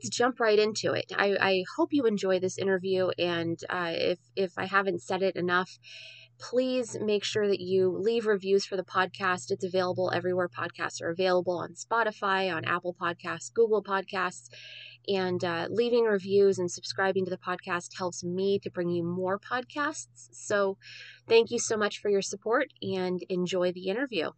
let's jump right into it. I, I hope you enjoy this interview, and uh, if if I haven't said it enough, please make sure that you leave reviews for the podcast. It's available everywhere podcasts are available on Spotify, on Apple Podcasts, Google Podcasts. And uh, leaving reviews and subscribing to the podcast helps me to bring you more podcasts. So, thank you so much for your support and enjoy the interview.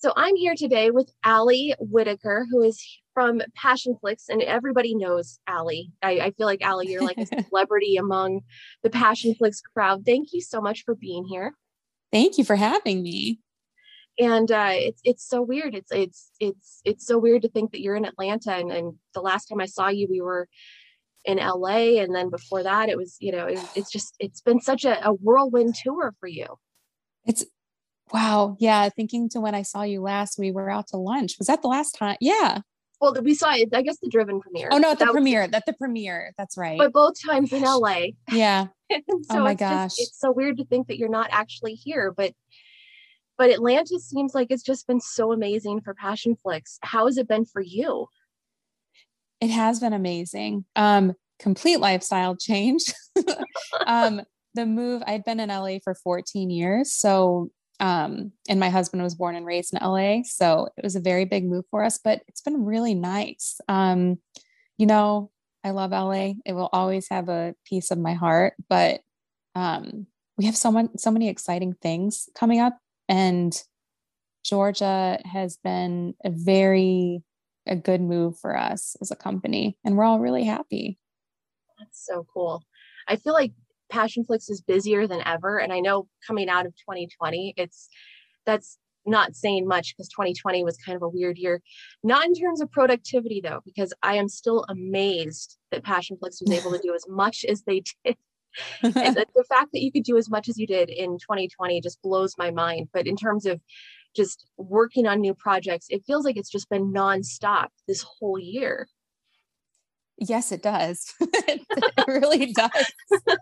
So, I'm here today with Ali Whitaker, who is from Passion Passionflix, and everybody knows Ali. I, I feel like Ali, you're like a celebrity among the Passion Passionflix crowd. Thank you so much for being here. Thank you for having me and uh, it's it's so weird. It's it's it's it's so weird to think that you're in Atlanta, and, and the last time I saw you, we were in LA, and then before that, it was you know it, it's just it's been such a, a whirlwind tour for you. It's wow, yeah. Thinking to when I saw you last, we were out to lunch. Was that the last time? Yeah. Well, we saw it. I guess the Driven premiere. Oh no, the that premiere. Was, that the premiere. That's right. But both times in LA. Yeah. so oh my gosh, just, it's so weird to think that you're not actually here, but but Atlanta seems like it's just been so amazing for Passionflix. How has it been for you? It has been amazing. Um, complete lifestyle change. um, the move, I'd been in LA for 14 years. So, um, and my husband was born and raised in LA. So it was a very big move for us, but it's been really nice. Um, you know, I love LA. It will always have a piece of my heart, but um, we have so much, so many exciting things coming up and Georgia has been a very a good move for us as a company and we're all really happy. That's so cool. I feel like Passionflix is busier than ever and I know coming out of 2020 it's that's not saying much because 2020 was kind of a weird year. Not in terms of productivity though because I am still amazed that Passionflix was able to do as much as they did and the, the fact that you could do as much as you did in 2020 just blows my mind. But in terms of just working on new projects, it feels like it's just been nonstop this whole year. Yes, it does. it really does.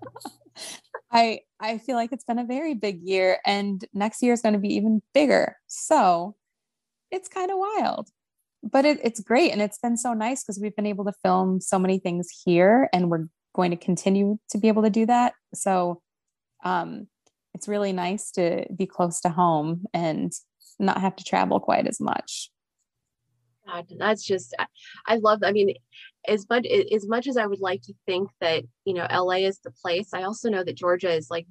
I I feel like it's been a very big year and next year is going to be even bigger. So it's kind of wild. But it, it's great and it's been so nice because we've been able to film so many things here and we're going to continue to be able to do that. So um, it's really nice to be close to home and not have to travel quite as much. God, that's just I love. I mean, as much as much as I would like to think that you know LA is the place, I also know that Georgia is like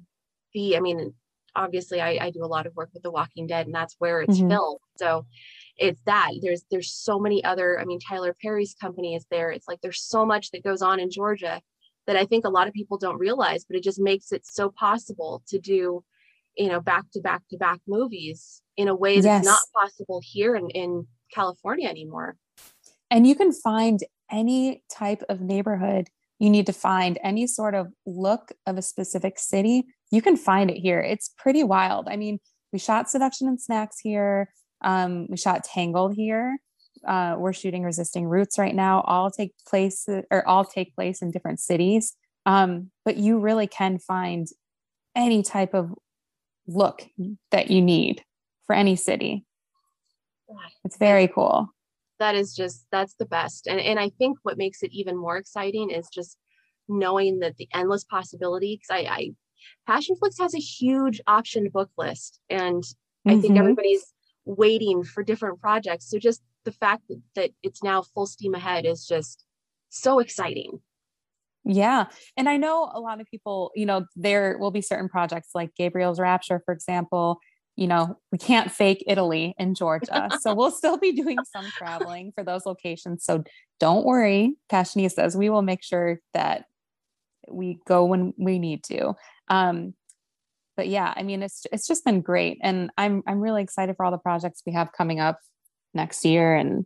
the. I mean, obviously, I, I do a lot of work with The Walking Dead, and that's where it's mm-hmm. filmed. So it's that there's there's so many other. I mean, Tyler Perry's company is there. It's like there's so much that goes on in Georgia that I think a lot of people don't realize, but it just makes it so possible to do, you know, back to back to back movies in a way that's yes. not possible here in, in California anymore. And you can find any type of neighborhood you need to find, any sort of look of a specific city, you can find it here. It's pretty wild. I mean, we shot Seduction and Snacks here. Um, we shot Tangled here uh, we're shooting resisting roots right now all take place or all take place in different cities um, but you really can find any type of look that you need for any city it's very cool that is just that's the best and and i think what makes it even more exciting is just knowing that the endless possibility because I, I passionflix has a huge option book list and i mm-hmm. think everybody's waiting for different projects so just the fact that, that it's now full steam ahead is just so exciting. Yeah. And I know a lot of people, you know, there will be certain projects like Gabriel's Rapture, for example. You know, we can't fake Italy in Georgia. so we'll still be doing some traveling for those locations. So don't worry, Kashni says we will make sure that we go when we need to. Um, but yeah, I mean, it's it's just been great, and I'm I'm really excited for all the projects we have coming up next year. And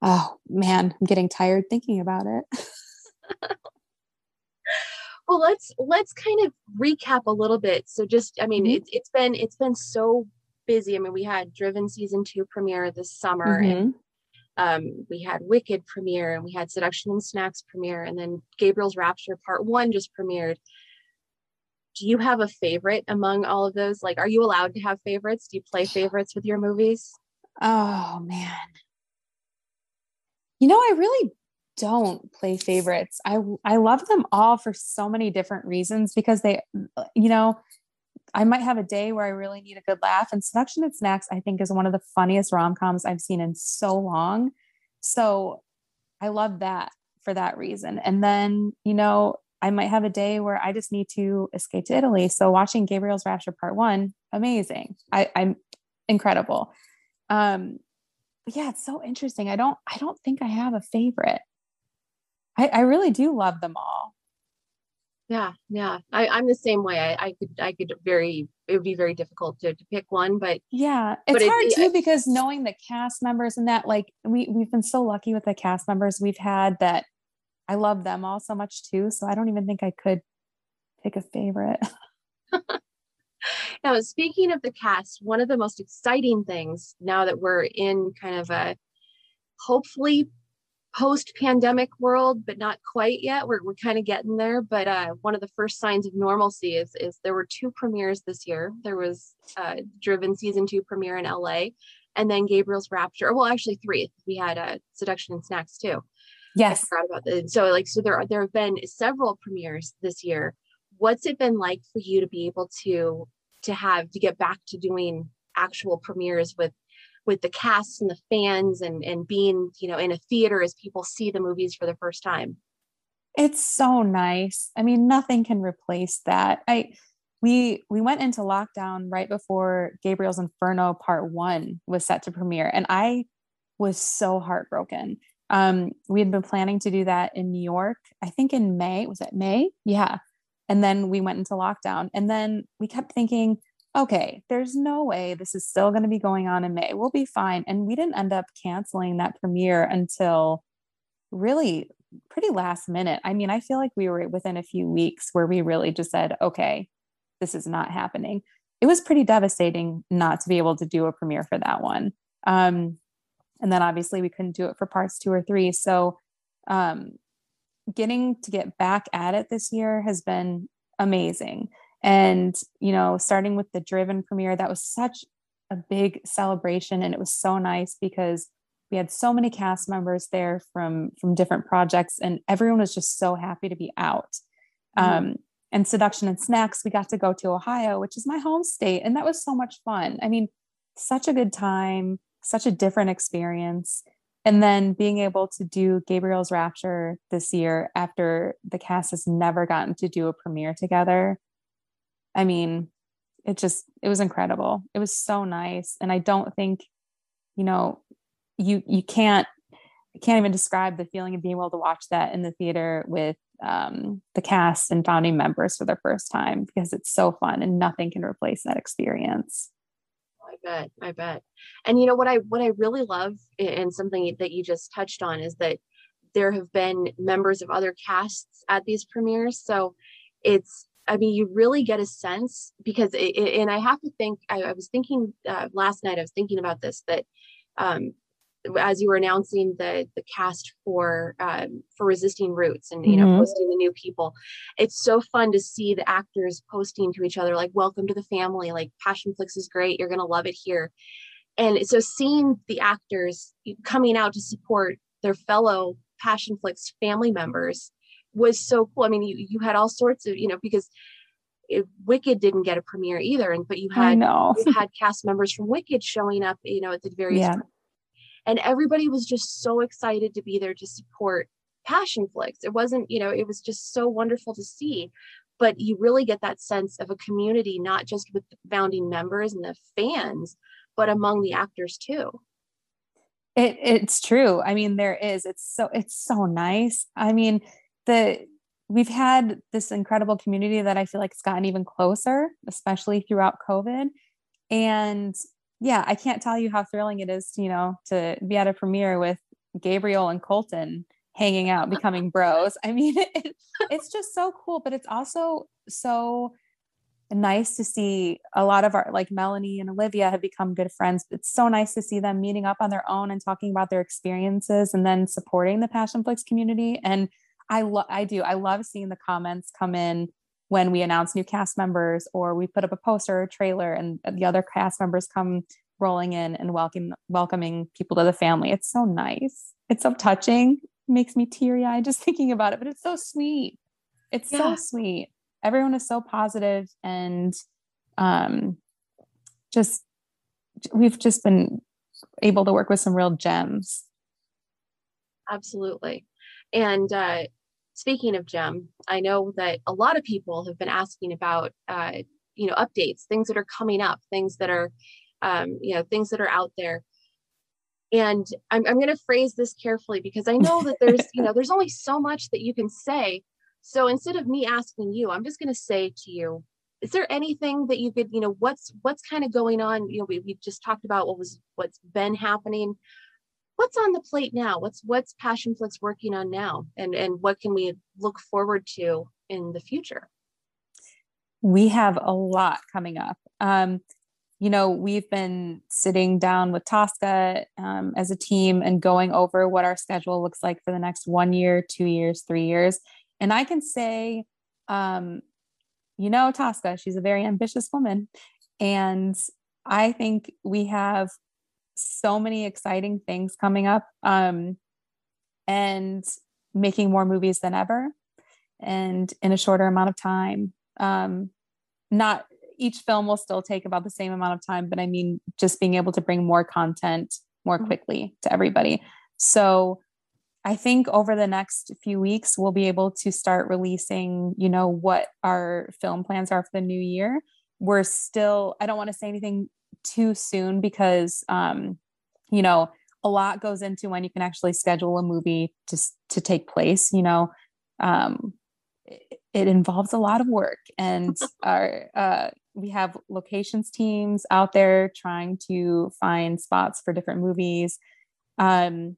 oh man, I'm getting tired thinking about it. well, let's let's kind of recap a little bit. So just I mean, mm-hmm. it's it's been it's been so busy. I mean, we had Driven season two premiere this summer mm-hmm. and um, we had Wicked premiere and we had Seduction and Snacks premiere, and then Gabriel's Rapture Part One just premiered. Do you have a favorite among all of those? Like, are you allowed to have favorites? Do you play favorites with your movies? Oh man. You know, I really don't play favorites. I I love them all for so many different reasons because they you know, I might have a day where I really need a good laugh and Seduction and Snacks I think is one of the funniest rom-coms I've seen in so long. So I love that for that reason. And then, you know, I might have a day where I just need to escape to Italy. So watching Gabriel's Rapture Part One, amazing. I, I'm incredible. Um, yeah, it's so interesting. I don't I don't think I have a favorite. I, I really do love them all. Yeah, yeah. I, I'm the same way. I, I could I could very it would be very difficult to, to pick one, but yeah, it's but hard it, too because knowing the cast members and that like we we've been so lucky with the cast members we've had that I love them all so much too. So I don't even think I could pick a favorite. now, speaking of the cast, one of the most exciting things now that we're in kind of a hopefully post pandemic world, but not quite yet. We're, we're kind of getting there. But uh, one of the first signs of normalcy is, is there were two premieres this year. There was uh, Driven season two premiere in LA, and then Gabriel's Rapture. Well, actually, three. We had uh, Seduction and Snacks too. Yes. I forgot about that. So like so there are there have been several premieres this year. What's it been like for you to be able to to have to get back to doing actual premieres with with the cast and the fans and and being, you know, in a theater as people see the movies for the first time? It's so nice. I mean, nothing can replace that. I we we went into lockdown right before Gabriel's Inferno part 1 was set to premiere and I was so heartbroken um, we had been planning to do that in New York, I think in May. Was it May? Yeah. And then we went into lockdown. And then we kept thinking, okay, there's no way this is still going to be going on in May. We'll be fine. And we didn't end up canceling that premiere until really pretty last minute. I mean, I feel like we were within a few weeks where we really just said, okay, this is not happening. It was pretty devastating not to be able to do a premiere for that one. Um, and then obviously we couldn't do it for parts two or three so um, getting to get back at it this year has been amazing and you know starting with the driven premiere that was such a big celebration and it was so nice because we had so many cast members there from from different projects and everyone was just so happy to be out mm-hmm. um, and seduction and snacks we got to go to ohio which is my home state and that was so much fun i mean such a good time such a different experience. And then being able to do Gabriel's Rapture this year after the cast has never gotten to do a premiere together. I mean, it just it was incredible. It was so nice. And I don't think, you know, you you can't I can't even describe the feeling of being able to watch that in the theater with um, the cast and founding members for the first time because it's so fun and nothing can replace that experience. I bet. I bet. And you know what I what I really love and something that you just touched on is that there have been members of other casts at these premieres. So it's I mean, you really get a sense because, it, it, and I have to think. I, I was thinking uh, last night. I was thinking about this that um, as you were announcing the the cast for um, for resisting roots and you know mm-hmm. posting the new people it's so fun to see the actors posting to each other like welcome to the family like passion passionflix is great you're gonna love it here and so seeing the actors coming out to support their fellow passion passionflix family members was so cool. I mean you, you had all sorts of you know because it, Wicked didn't get a premiere either, and but you had you had cast members from Wicked showing up, you know, at the various yeah. and everybody was just so excited to be there to support passionflix it wasn't you know it was just so wonderful to see. But you really get that sense of a community not just with the founding members and the fans but among the actors too. It it's true. I mean there is. It's so it's so nice. I mean the we've had this incredible community that i feel like it's gotten even closer especially throughout covid and yeah, I can't tell you how thrilling it is, you know, to be at a premiere with Gabriel and Colton hanging out, becoming bros. I mean, it, it's just so cool, but it's also so nice to see a lot of our like Melanie and Olivia have become good friends. It's so nice to see them meeting up on their own and talking about their experiences and then supporting the Passionflix community. And I love I do. I love seeing the comments come in when we announce new cast members or we put up a poster or trailer and the other cast members come rolling in and welcome welcoming people to the family. It's so nice. It's so touching. makes me teary eyed just thinking about it, but it's so sweet. It's yeah. so sweet. Everyone is so positive and um, just we've just been able to work with some real gems. Absolutely. And uh, speaking of gem, I know that a lot of people have been asking about uh, you know updates, things that are coming up, things that are um, you know things that are out there. And i'm, I'm going to phrase this carefully because i know that there's you know there's only so much that you can say. So instead of me asking you i'm just going to say to you is there anything that you could you know what's what's kind of going on? You know we, we just talked about what was what's been happening what's on the plate now what's what's passionflix working on now and and what can we look forward to in the future we have a lot coming up um, you know, we've been sitting down with Tosca um, as a team and going over what our schedule looks like for the next one year, two years, three years. And I can say, um, you know, Tosca, she's a very ambitious woman. And I think we have so many exciting things coming up um, and making more movies than ever and in a shorter amount of time. Um, not each film will still take about the same amount of time, but I mean, just being able to bring more content more mm-hmm. quickly to everybody. So I think over the next few weeks, we'll be able to start releasing, you know, what our film plans are for the new year. We're still, I don't want to say anything too soon because, um, you know, a lot goes into when you can actually schedule a movie to, to take place, you know, um, it, it involves a lot of work and our, uh, we have locations teams out there trying to find spots for different movies. Um,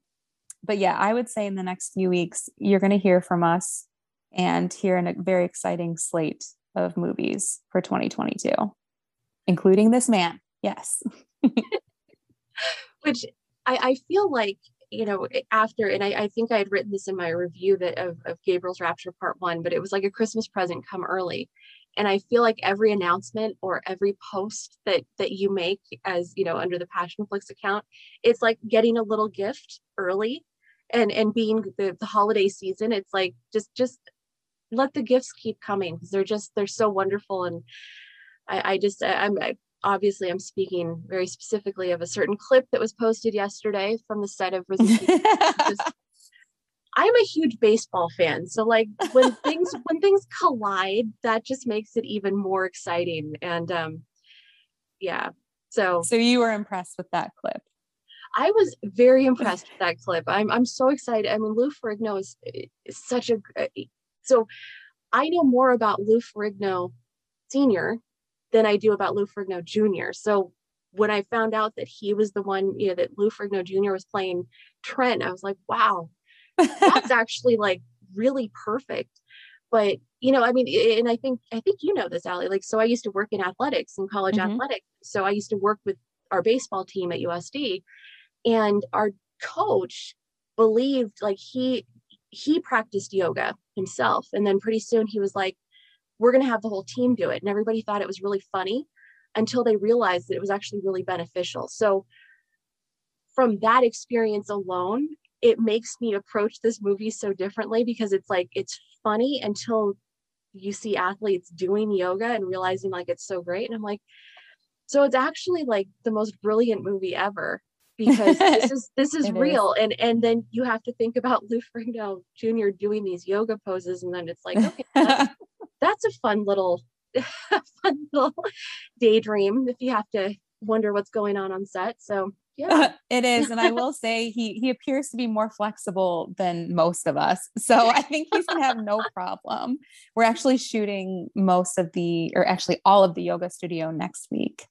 but yeah, I would say in the next few weeks, you're going to hear from us and hear in a very exciting slate of movies for 2022, including this man. Yes. Which I, I feel like you know, after, and I, I, think I had written this in my review that of, of Gabriel's Rapture Part One, but it was like a Christmas present come early. And I feel like every announcement or every post that that you make as you know under the Passionflix account, it's like getting a little gift early, and and being the, the holiday season, it's like just just let the gifts keep coming because they're just they're so wonderful and I, I just I'm I, obviously I'm speaking very specifically of a certain clip that was posted yesterday from the set of I'm a huge baseball fan. So like when things when things collide, that just makes it even more exciting. And um yeah. So So you were impressed with that clip. I was very impressed with that clip. I'm I'm so excited. I mean Lou Ferrigno is, is such a so I know more about Lou Ferrigno senior than I do about Lou Ferrigno Jr. So when I found out that he was the one, you know, that Lou Ferrigno Jr. was playing Trent, I was like, wow, that's actually like really perfect. But you know, I mean, and I think I think you know this, Ali. Like, so I used to work in athletics in college mm-hmm. athletics. So I used to work with our baseball team at USD, and our coach believed like he he practiced yoga himself, and then pretty soon he was like, we're going to have the whole team do it. And everybody thought it was really funny until they realized that it was actually really beneficial. So, from that experience alone, it makes me approach this movie so differently because it's like it's funny until you see athletes doing yoga and realizing like it's so great. And I'm like, so it's actually like the most brilliant movie ever because this is this is real is. and and then you have to think about Lou Ferrigno Jr. doing these yoga poses and then it's like okay that's a fun little fun little daydream if you have to wonder what's going on on set. So yeah. It is and i will say he he appears to be more flexible than most of us. So i think he's gonna have no problem. We're actually shooting most of the or actually all of the yoga studio next week.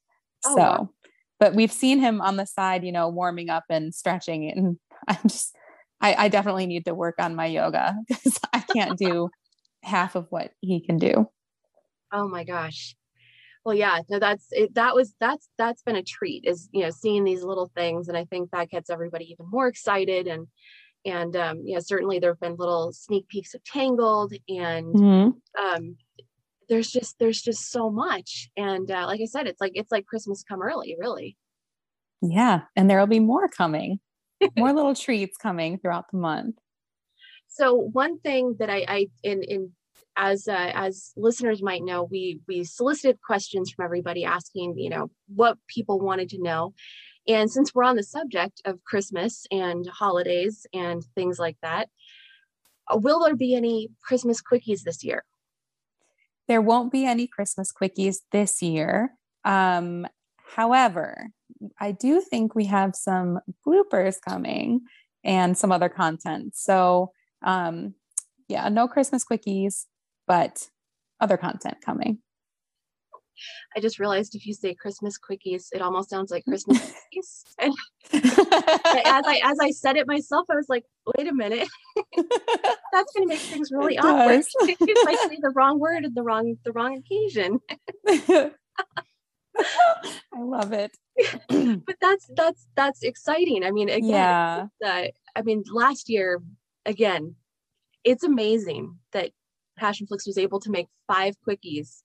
Oh, so wow. but we've seen him on the side you know warming up and stretching and i'm just i, I definitely need to work on my yoga because i can't do half of what he can do. Oh my gosh. Well, yeah, no, that's it, that was that's that's been a treat is you know seeing these little things, and I think that gets everybody even more excited. And and um, you know certainly there have been little sneak peeks of Tangled, and mm-hmm. um, there's just there's just so much. And uh, like I said, it's like it's like Christmas come early, really. Yeah, and there will be more coming, more little treats coming throughout the month. So one thing that I, I in in as uh, as listeners might know, we we solicited questions from everybody asking, you know, what people wanted to know. And since we're on the subject of Christmas and holidays and things like that, uh, will there be any Christmas quickies this year? There won't be any Christmas quickies this year. Um, however, I do think we have some bloopers coming and some other content. So, um, yeah, no Christmas quickies, but other content coming. I just realized if you say Christmas quickies, it almost sounds like Christmas. And as I as I said it myself, I was like, wait a minute, that's going to make things really it awkward. if I say the wrong word at the wrong the wrong occasion. I love it. but that's that's that's exciting. I mean, again, yeah. Uh, I mean, last year, again, it's amazing that Passionflix was able to make five quickies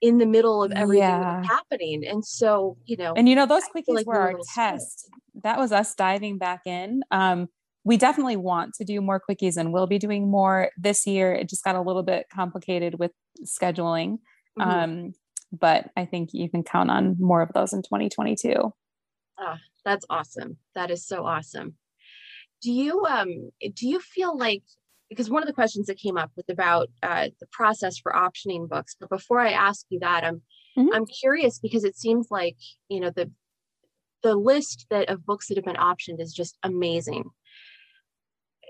in the middle of everything yeah. happening. And so, you know, and you know, those quickies like were our test. That was us diving back in. Um, we definitely want to do more quickies and we'll be doing more this year. It just got a little bit complicated with scheduling. Mm-hmm. Um, but I think you can count on more of those in 2022. Oh, ah, that's awesome. That is so awesome. Do you um do you feel like because one of the questions that came up was about uh, the process for optioning books. But before I ask you that, I'm mm-hmm. I'm curious because it seems like you know the the list that of books that have been optioned is just amazing.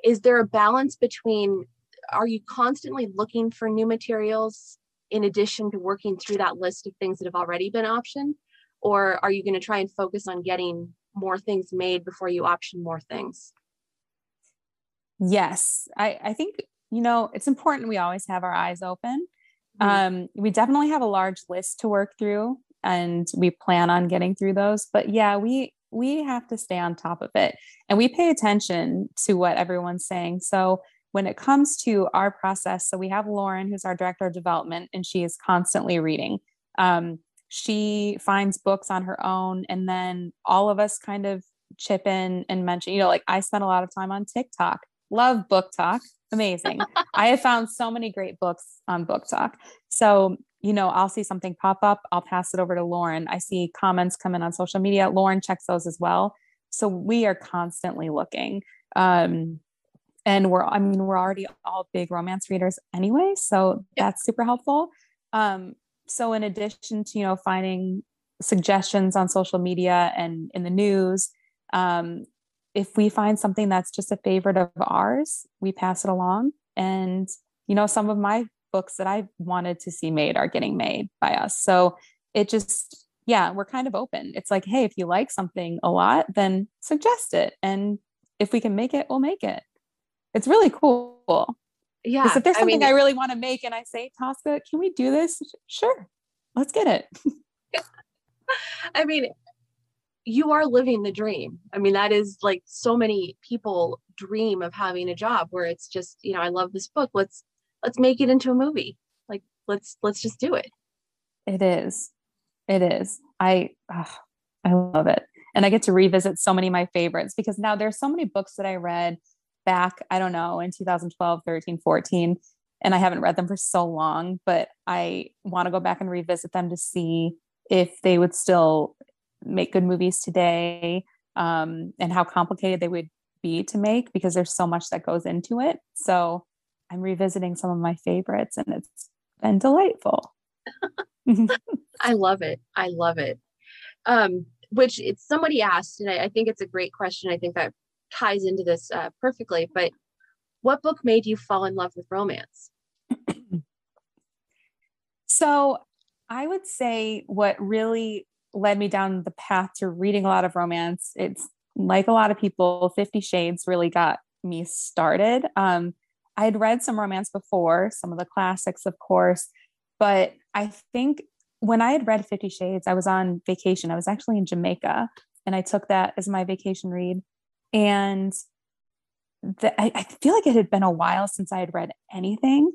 Is there a balance between are you constantly looking for new materials in addition to working through that list of things that have already been optioned? Or are you going to try and focus on getting more things made before you option more things? Yes, I, I think, you know, it's important we always have our eyes open. Mm-hmm. Um, we definitely have a large list to work through and we plan on getting through those. But yeah, we we have to stay on top of it and we pay attention to what everyone's saying. So when it comes to our process, so we have Lauren, who's our director of development, and she is constantly reading. Um, she finds books on her own, and then all of us kind of chip in and mention, you know, like I spent a lot of time on TikTok love BookTok. Amazing. I have found so many great books on BookTok. So, you know, I'll see something pop up, I'll pass it over to Lauren. I see comments come in on social media. Lauren checks those as well. So we are constantly looking. Um, and we're, I mean, we're already all big romance readers anyway. So that's super helpful. Um, so in addition to, you know, finding suggestions on social media and in the news, um, if we find something that's just a favorite of ours, we pass it along. And, you know, some of my books that I wanted to see made are getting made by us. So it just, yeah, we're kind of open. It's like, hey, if you like something a lot, then suggest it. And if we can make it, we'll make it. It's really cool. Yeah. If there's something I, mean, I really want to make and I say, Tosca, can we do this? Sure. Let's get it. I mean, you are living the dream. I mean, that is like so many people dream of having a job where it's just, you know, I love this book. Let's let's make it into a movie. Like let's let's just do it. It is. It is. I I love it. And I get to revisit so many of my favorites because now there's so many books that I read back, I don't know, in 2012, 13, 14 and I haven't read them for so long, but I want to go back and revisit them to see if they would still make good movies today um, and how complicated they would be to make because there's so much that goes into it. So I'm revisiting some of my favorites and it's been delightful. I love it. I love it. Um, which it's somebody asked, and I, I, think it's a great question. I think that ties into this uh, perfectly. But what book made you fall in love with romance? so I would say what really led me down the path to reading a lot of romance. It's like a lot of people, Fifty Shades really got me started. Um, I had read some romance before, some of the classics, of course, but I think when I had read Fifty Shades, I was on vacation. I was actually in Jamaica, and I took that as my vacation read. And the, I, I feel like it had been a while since I had read anything.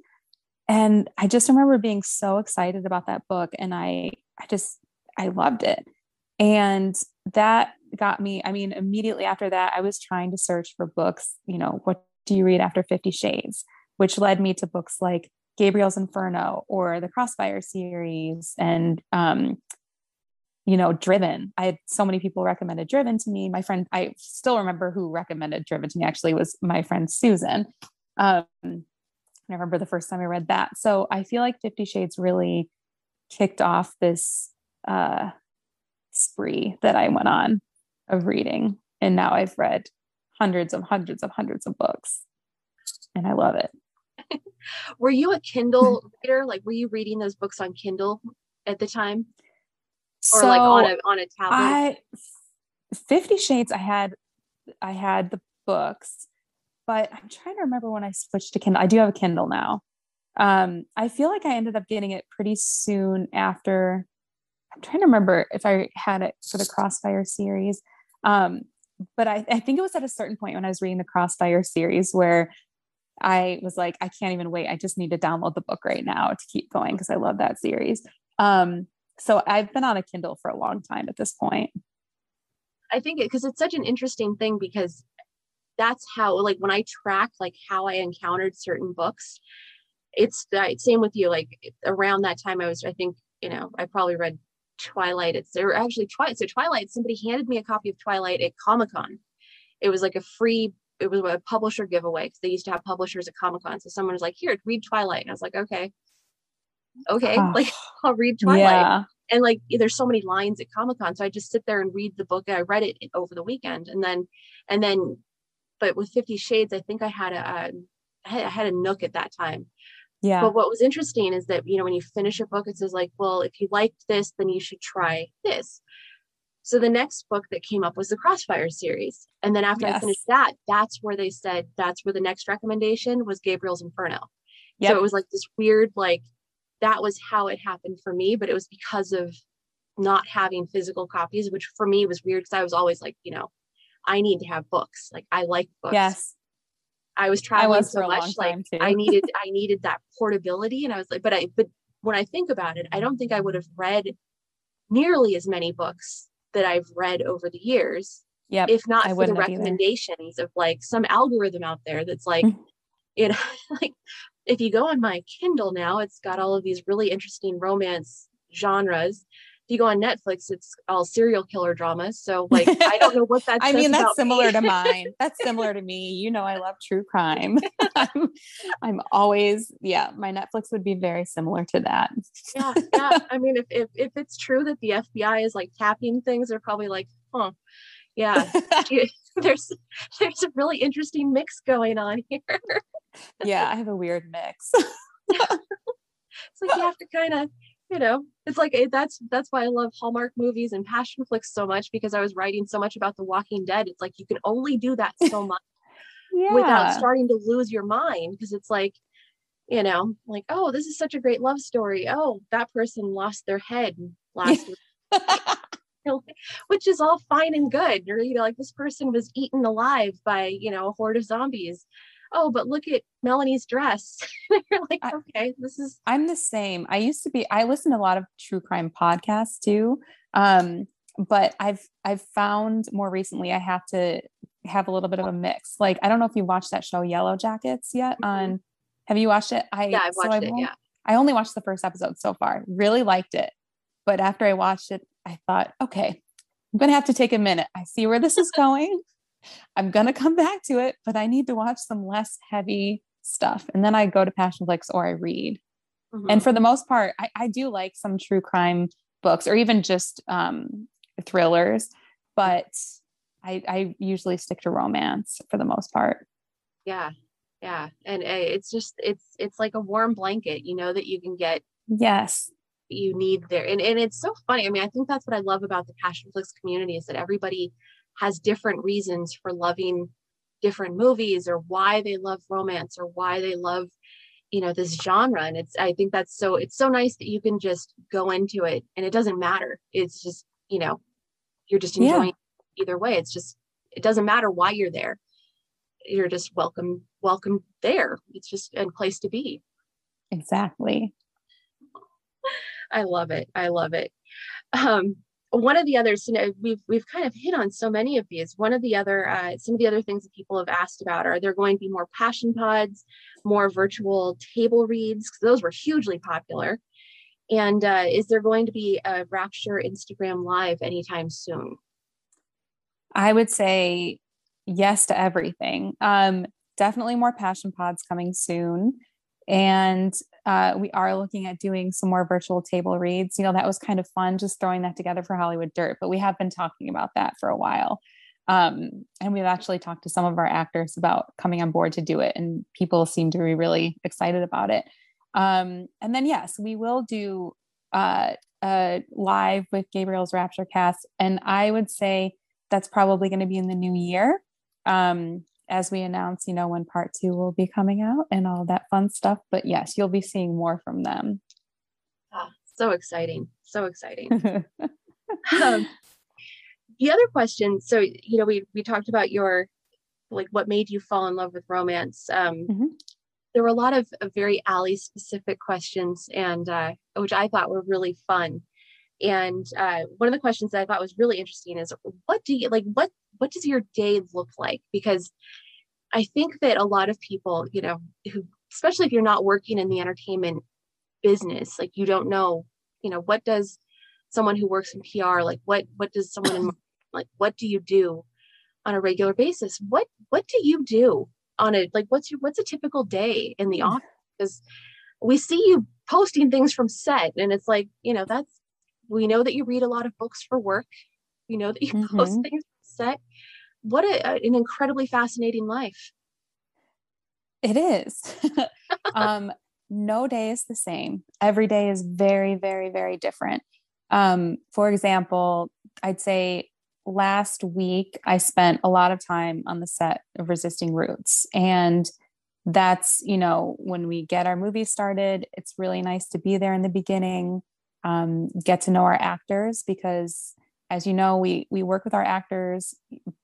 And I just remember being so excited about that book. And I, I just I loved it. And that got me, I mean, immediately after that, I was trying to search for books, you know, what do you read after 50 shades which led me to books like gabriel's inferno or the crossfire series and um, you know driven i had so many people recommended driven to me my friend i still remember who recommended driven to me actually was my friend susan um, I remember the first time I read that. So I feel like Fifty Shades really kicked off this uh, spree that I went on of reading. And now I've read hundreds of hundreds of hundreds of books. And I love it. were you a Kindle reader? Like, were you reading those books on Kindle at the time? Or so like on a on a tablet? I, Fifty Shades, I had I had the books but I'm trying to remember when I switched to Kindle. I do have a Kindle now. Um, I feel like I ended up getting it pretty soon after. I'm trying to remember if I had it for the Crossfire series. Um, but I, I think it was at a certain point when I was reading the Crossfire series where I was like, I can't even wait. I just need to download the book right now to keep going because I love that series. Um, so I've been on a Kindle for a long time at this point. I think because it's such an interesting thing because that's how like when i track like how i encountered certain books it's the same with you like around that time i was i think you know i probably read twilight it's or actually twilight so twilight somebody handed me a copy of twilight at comic-con. It was like a free it was a publisher giveaway because they used to have publishers at comic-con. So someone was like here read twilight. And i was like okay. Okay oh, like i'll read twilight. Yeah. and like there's so many lines at comic-con so i just sit there and read the book i read it over the weekend. And then and then but with 50 shades i think i had a, a I had, I had a nook at that time yeah but what was interesting is that you know when you finish a book it says like well if you liked this then you should try this so the next book that came up was the crossfire series and then after yes. i finished that that's where they said that's where the next recommendation was gabriel's inferno yep. so it was like this weird like that was how it happened for me but it was because of not having physical copies which for me was weird because i was always like you know I need to have books. Like I like books. Yes. I was traveling I was so much. Like I needed, I needed that portability. And I was like, but I, but when I think about it, I don't think I would have read nearly as many books that I've read over the years. Yeah. If not I for the recommendations of like some algorithm out there that's like, mm-hmm. you know, like if you go on my Kindle now, it's got all of these really interesting romance genres if you go on Netflix, it's all serial killer dramas. So like I don't know what that. I mean, that's similar me. to mine. That's similar to me. You know, I love true crime. I'm, I'm always yeah. My Netflix would be very similar to that. yeah, yeah. I mean, if, if if it's true that the FBI is like tapping things, they're probably like, huh, yeah. there's there's a really interesting mix going on here. yeah, I have a weird mix. it's like you have to kind of you know it's like that's that's why i love hallmark movies and Passionflix so much because i was writing so much about the walking dead. It's like you can only do that so much yeah. without starting to lose your mind because it's like you know like oh this is such a great love story. Oh that person lost their head last week which is all fine and good. Or you know like this person was eaten alive by you know a horde of zombies oh, but look at Melanie's dress. You're like, okay, this is. I'm the same. I used to be, I listen to a lot of true crime podcasts too. Um, but I've, I've found more recently I have to have a little bit of a mix. Like, I don't know if you watched that show Yellowjackets yet mm-hmm. on, have you watched it? I, yeah, I've watched so it. Yeah. I only watched the first episode so far, really liked it. But after I watched it, I thought, okay, I'm going to have to take a minute. I see where this is going. I'm going to come back to it, but I need to watch some less heavy stuff. And then I go to Passionflix or I read. Mm-hmm. And for the most part, I, I, do like some true crime books or even just um, thrillers, but I, I usually stick to romance for the most part. Yeah. Yeah. And it's just, it's, it's like a warm blanket, you know, that you can get. Yes you need there and, and it's so funny i mean i think that's what i love about the passionflix community is that everybody has different reasons for loving different movies or why they love romance or why they love you know this genre. And it's i think that's so it's so nice that you can just go into it and it doesn't matter. It's just you know you're just enjoying yeah. either way. It's just it doesn't matter why you're there. You're just welcome welcome there. It's just a place to be. Exactly. I love it. I love it. Um one of the others, you know, we've we've kind of hit on so many of these. One of the other, uh, some of the other things that people have asked about are there going to be more passion pods, more virtual table reads because those were hugely popular, and uh, is there going to be a Rapture Instagram Live anytime soon? I would say yes to everything. Um, definitely more passion pods coming soon, and uh, we are looking at doing some more virtual table reads. You know, that was kind of fun just throwing that together for Hollywood Dirt, but we have been talking about that for a while. Um, and we've actually talked to some of our actors about coming on board to do it, and people seem to be really excited about it. Um, and then, yes, we will do uh, live with Gabriel's Rapture cast. And I would say that's probably going to be in the new year. Um, as we announce, you know, when part two will be coming out and all that fun stuff. But yes, you'll be seeing more from them. Ah, so exciting. So exciting. um, the other question, so you know, we we talked about your like what made you fall in love with romance. Um, mm-hmm. There were a lot of, of very Ali specific questions, and uh, which I thought were really fun. And uh, one of the questions that I thought was really interesting is, what do you like? What what does your day look like? Because I think that a lot of people, you know, who especially if you're not working in the entertainment business, like you don't know, you know, what does someone who works in PR like what what does someone in like what do you do on a regular basis? What what do you do on a like what's your what's a typical day in the office? Because we see you posting things from set and it's like, you know, that's we know that you read a lot of books for work. We know that you mm-hmm. post things set. What a, an incredibly fascinating life. It is. um, no day is the same. Every day is very, very, very different. Um, for example, I'd say last week I spent a lot of time on the set of Resisting Roots. And that's, you know, when we get our movie started, it's really nice to be there in the beginning, um, get to know our actors because as you know, we we work with our actors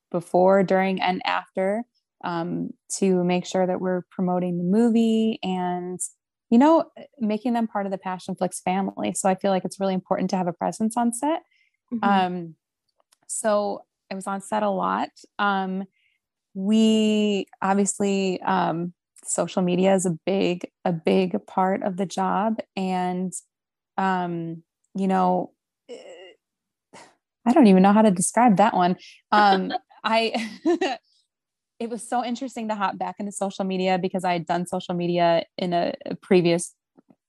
before, during, and after um, to make sure that we're promoting the movie and you know making them part of the Passionflix family. So I feel like it's really important to have a presence on set. Mm-hmm. Um, so I was on set a lot. Um, we obviously um, social media is a big a big part of the job, and um, you know I don't even know how to describe that one. Um, I it was so interesting to hop back into social media because I had done social media in a, a previous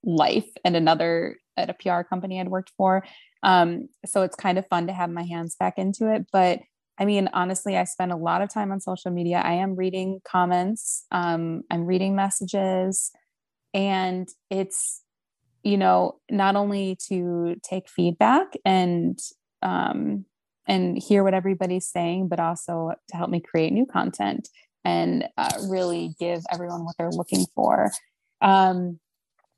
life and another at a PR company I'd worked for. Um, so it's kind of fun to have my hands back into it. But I mean, honestly, I spend a lot of time on social media. I am reading comments, um, I'm reading messages, and it's, you know, not only to take feedback and um, and hear what everybody's saying, but also to help me create new content and uh, really give everyone what they're looking for. Um,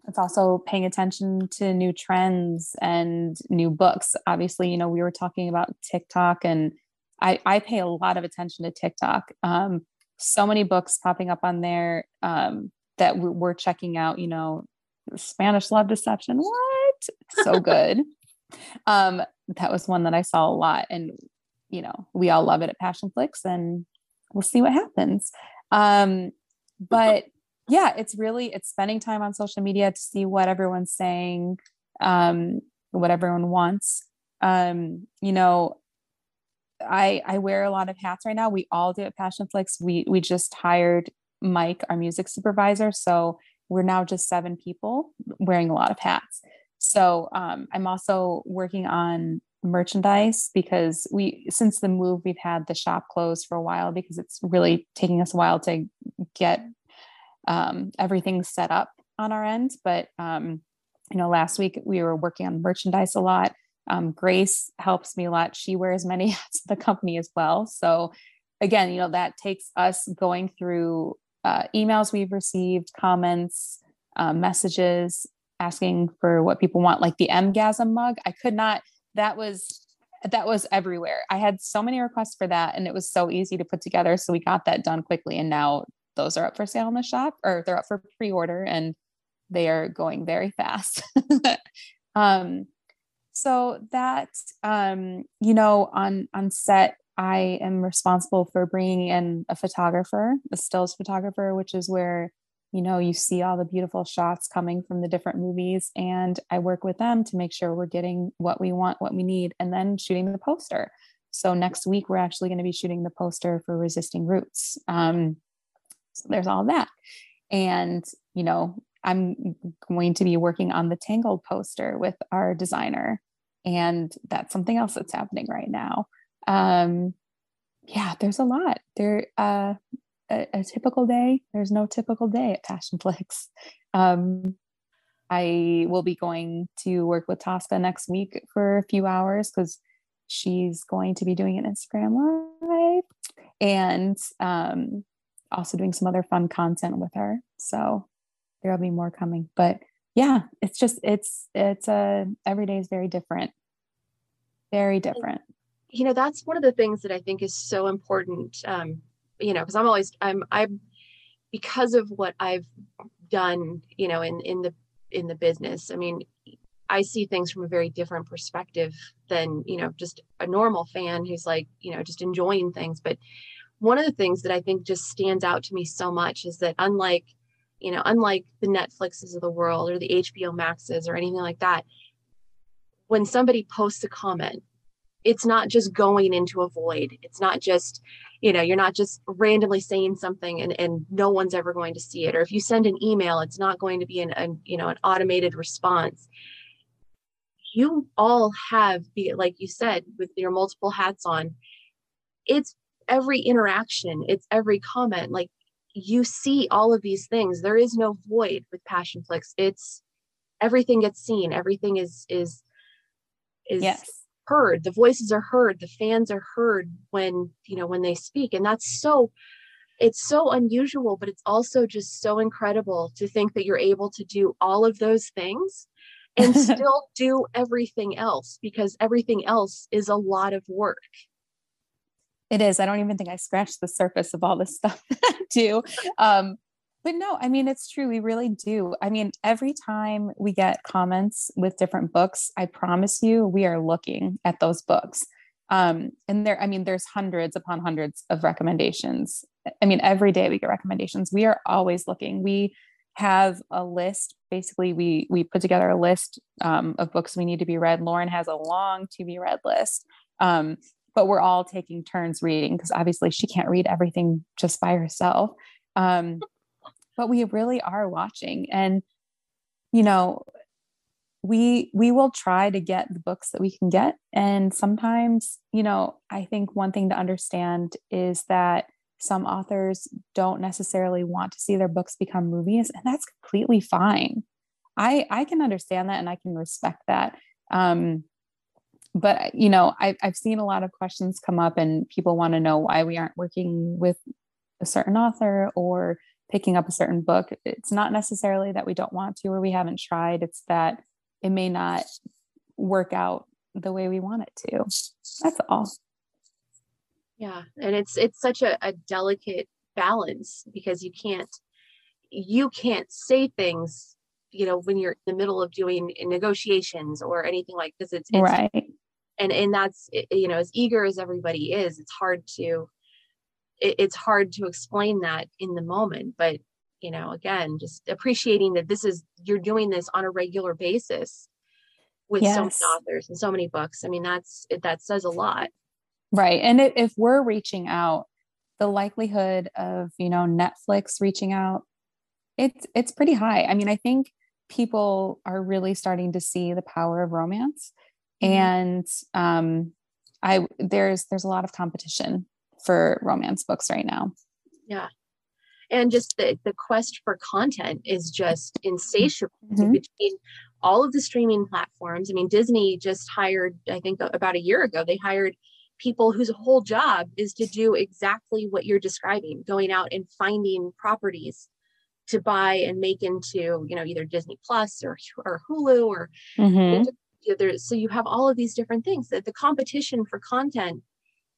it's also paying attention to new trends and new books. Obviously, you know, we were talking about TikTok, and I, I pay a lot of attention to TikTok. Um, so many books popping up on there um, that we're checking out. You know, Spanish love deception. What? So good. Um, that was one that I saw a lot. And, you know, we all love it at Passionflix and we'll see what happens. Um, but yeah, it's really, it's spending time on social media to see what everyone's saying, um, what everyone wants. Um, you know, I, I wear a lot of hats right now. We all do at Passionflix. We, we just hired Mike, our music supervisor. So we're now just seven people wearing a lot of hats. So um, I'm also working on merchandise because we since the move we've had the shop closed for a while because it's really taking us a while to get um, everything set up on our end. But um, you know last week we were working on merchandise a lot. Um, grace helps me a lot. She wears many hats at the company as well. So again you know that takes us going through uh, emails we've received comments uh, messages asking for what people want, like the MGasm mug. I could not, that was that was everywhere. I had so many requests for that and it was so easy to put together. So we got that done quickly. And now those are up for sale in the shop or they're up for pre-order and they are going very fast. um, So that um, you know, on on set, I am responsible for bringing in a photographer, a stills photographer, which is where you know you see all the beautiful shots coming from the different movies, and I work with them to make sure we're getting what we want, what we need, and then shooting the poster. So next week we're actually going to be shooting the poster for Resisting Roots. Um, so there's all that, and you know I'm going to be working on the Tangled poster with our designer. And that's something else that's happening right now. Um, yeah, there's a lot. There, uh, a, a, typical day, there's no typical day at Passionflix. Um, I will be going to work with Tosca next week for a few hours because she's going to be doing an Instagram live and um, also doing some other fun content with her. So there'll be more coming but yeah it's just it's it's a uh, every day is very different very different you know that's one of the things that i think is so important um you know because i'm always i'm i'm because of what i've done you know in in the in the business i mean i see things from a very different perspective than you know just a normal fan who's like you know just enjoying things. But one of the things that i think just stands out to me so much is that unlike you know, unlike the Netflixes of the world or the HBO Maxes or anything like that, when somebody posts a comment, it's not just going into a void. It's not just, you know, you're not just randomly saying something and, and no one's ever going to see it. Or if you send an email, it's not going to be an, an you know, an automated response. You all have, like you said, with your multiple hats on, it's every interaction, it's every comment. Like you see all of these things. There is no void with Passionflix. It's everything gets seen. Everything is is is yes. Heard. The voices are heard. The fans are heard when you know when they speak, and that's so. It's so unusual, but it's also just so incredible to think that you're able to do all of those things and still do everything else because everything else is a lot of work. It is. I don't even think I scratched the surface of all this stuff do. Um, but no, I mean, it's true. We really do. I mean, every time we get comments with different books, I promise you, we are looking at those books. Um, and there, I mean, there's hundreds upon hundreds of recommendations. I mean, every day we get recommendations. We are always looking. We have a list. Basically, we we put together a list um, of books we need to be read. Lauren has a long to be read list. Um, but we're all taking turns reading because obviously she can't read everything just by herself. Um, but we really are watching, and you know, we we will try to get the books that we can get, and sometimes, you know, I think one thing to understand is that some authors don't necessarily want to see their books become movies, and that's completely fine. I I can understand that, and I can respect that. Um, but you know I, i've seen a lot of questions come up and people want to know why we aren't working with a certain author or picking up a certain book it's not necessarily that we don't want to or we haven't tried it's that it may not work out the way we want it to. That's all. Yeah and it's it's such a, a delicate balance because you can't you can't say things you know when you're in the middle of doing negotiations or anything like this. It's, it's right. and and that's you know as eager as everybody is it's hard to it, it's hard to explain that in the moment but you know again just appreciating that this is you're doing this on a regular basis with yes. so many authors and so many books i mean that's it, that says a lot right and if we're reaching out the likelihood of you know netflix reaching out it's it's pretty high i mean i think people are really starting to see the power of romance Mm-hmm. and um, I there's there's a lot of competition for romance books right now. Yeah, and just the the quest for content is just insatiable mm-hmm. between all of the streaming platforms. I mean, Disney just hired, I think, about a year ago, they hired people whose whole job is to do exactly what you're describing, going out and finding properties to buy and make into, you know, either Disney Plus or or Hulu or mm-hmm there so you have all of these different things that the competition for content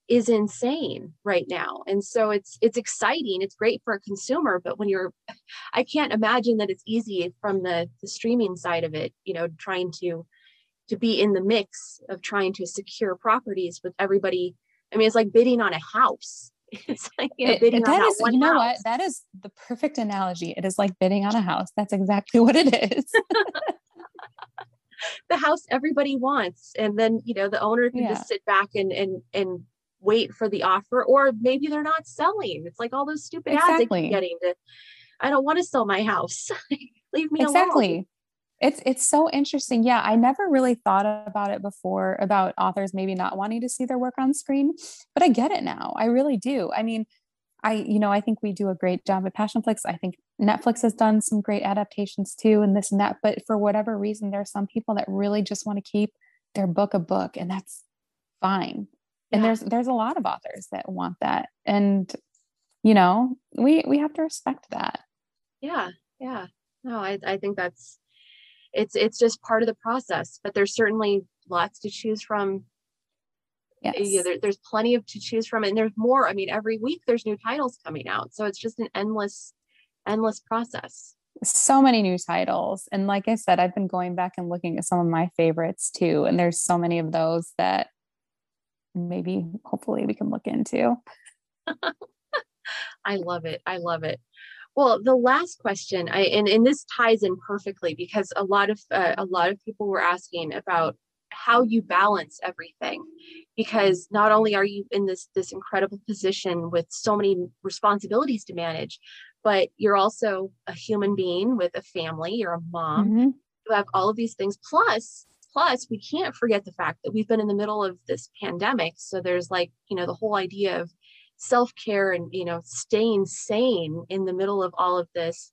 is insane right now and so it's it's exciting it's great for a consumer but when you're i can't imagine that it's easy from the the streaming side of it you know trying to to be in the mix of trying to secure properties with everybody. I mean, it's like bidding on a house. It's like you know, It- bidding that on is- you know house. what? That is the perfect analogy. It is like bidding on a house. That's exactly what it is. the house everybody wants and then you know the owner can Yeah. just sit back and and and wait for the offer or maybe they're not selling. It's like all those stupid ads Exactly. keep getting to i don't want to sell my house. Leave me alone. Exactly. It's it's so interesting. Yeah i never really thought about it before about authors maybe not wanting to see their work on screen but i get it now. I really do. I mean i you know i think we do a great job at passionflix. I think netflix has done some great adaptations too and this and that but for whatever reason there are some people that really just want to keep their book a book and that's fine and Yeah. there's there's a lot of authors that want that and you know we we have to respect that yeah yeah no i i think that's it's it's just part of the process but there's certainly lots to choose from yes yeah, there, there's plenty of to choose from and there's more i mean every week there's new titles coming out so it's just an endless endless process so many new titles. And like I said, I've been going back and looking at some of my favorites too. And there's so many of those that maybe hopefully we can look into. I love it. I love it. Well, the last question, I and, and this ties in perfectly because a lot of uh, a lot of people were asking about how you balance everything because not only are you in this this incredible position with so many responsibilities to manage but you're also a human being with a family you're a mom Mhm. you have all of these things plus plus we can't forget the fact that we've been in the middle of this pandemic. So there's like you know the whole idea of self-care and you know staying sane in the middle of all of this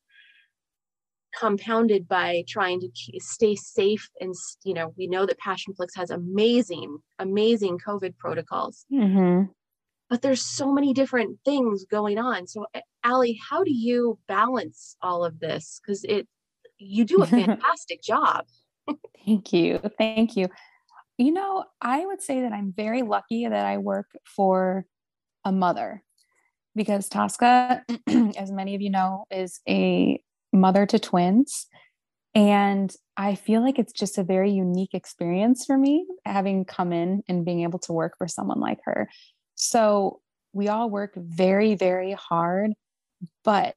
compounded by trying to stay safe and you know we know that passionflix has amazing amazing covid protocols. Mhm. but there's so many different things going on. So A- Ali, how do you balance all of this? Because it you do a fantastic job Thank you. Thank you. You know, I would say that I'm very lucky that I work for a mother because Tosca, as many of you know, is a mother to twins. And I feel like it's just a very unique experience for me having come in and being able to work for someone like her. So we all work very, very hard, but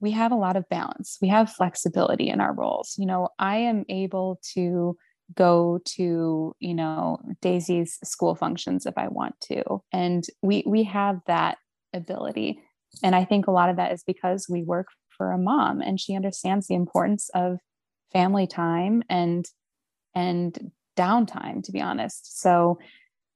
we have a lot of balance. We have flexibility in our roles. You know, I am able to go to, you know, Daisy's school functions if I want to. And we we have that ability. And I think a lot of that is because we work for a mom and she understands the importance of family time and and downtime to be honest. So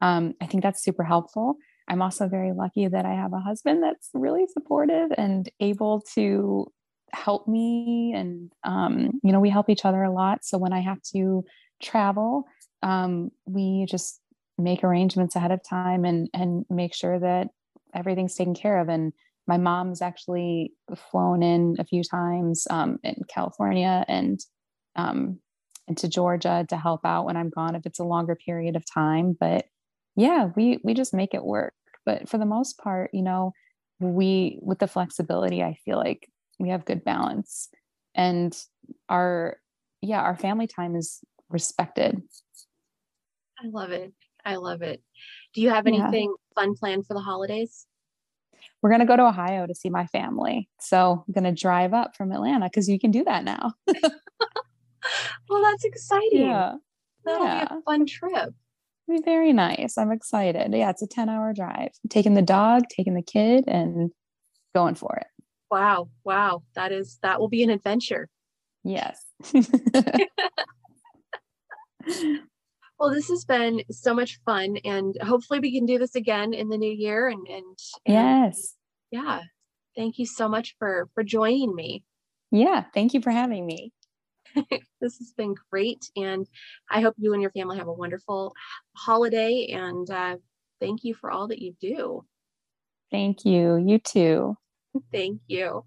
um, I think that's super helpful. I'm also very lucky that I have a husband that's really supportive and able to help me. And, um, you know, we help each other a lot. So when I have to travel, um, we just make arrangements ahead of time and, and make sure that everything's taken care of. And my mom's actually flown in a few times um, in California and um, into Georgia to help out when I'm gone if it's a longer period of time. But yeah, we we just make it work but for the most part you know we with the flexibility i feel like we have good balance and our yeah our family time is respected. I love it. I love it. Do you have Yeah. anything fun planned for the holidays? We're going to go to ohio to see my family. So i'm going to drive up from atlanta because you can do that now. Well that's exciting. Yeah. That'll yeah. be a fun trip be very nice. I'm excited. Yeah it's a 10 hour drive. Taking the dog taking the kid and going for it. Wow wow. That is that will be an adventure. Yes. Well this has been so much fun and hopefully we can do this again in the new year and and, and yes. Yeah. Thank you so much for for joining me. Yeah thank you for having me this has been great and i hope you and your family have a wonderful holiday and uh, thank you for all that you do. Thank you. You too. Thank you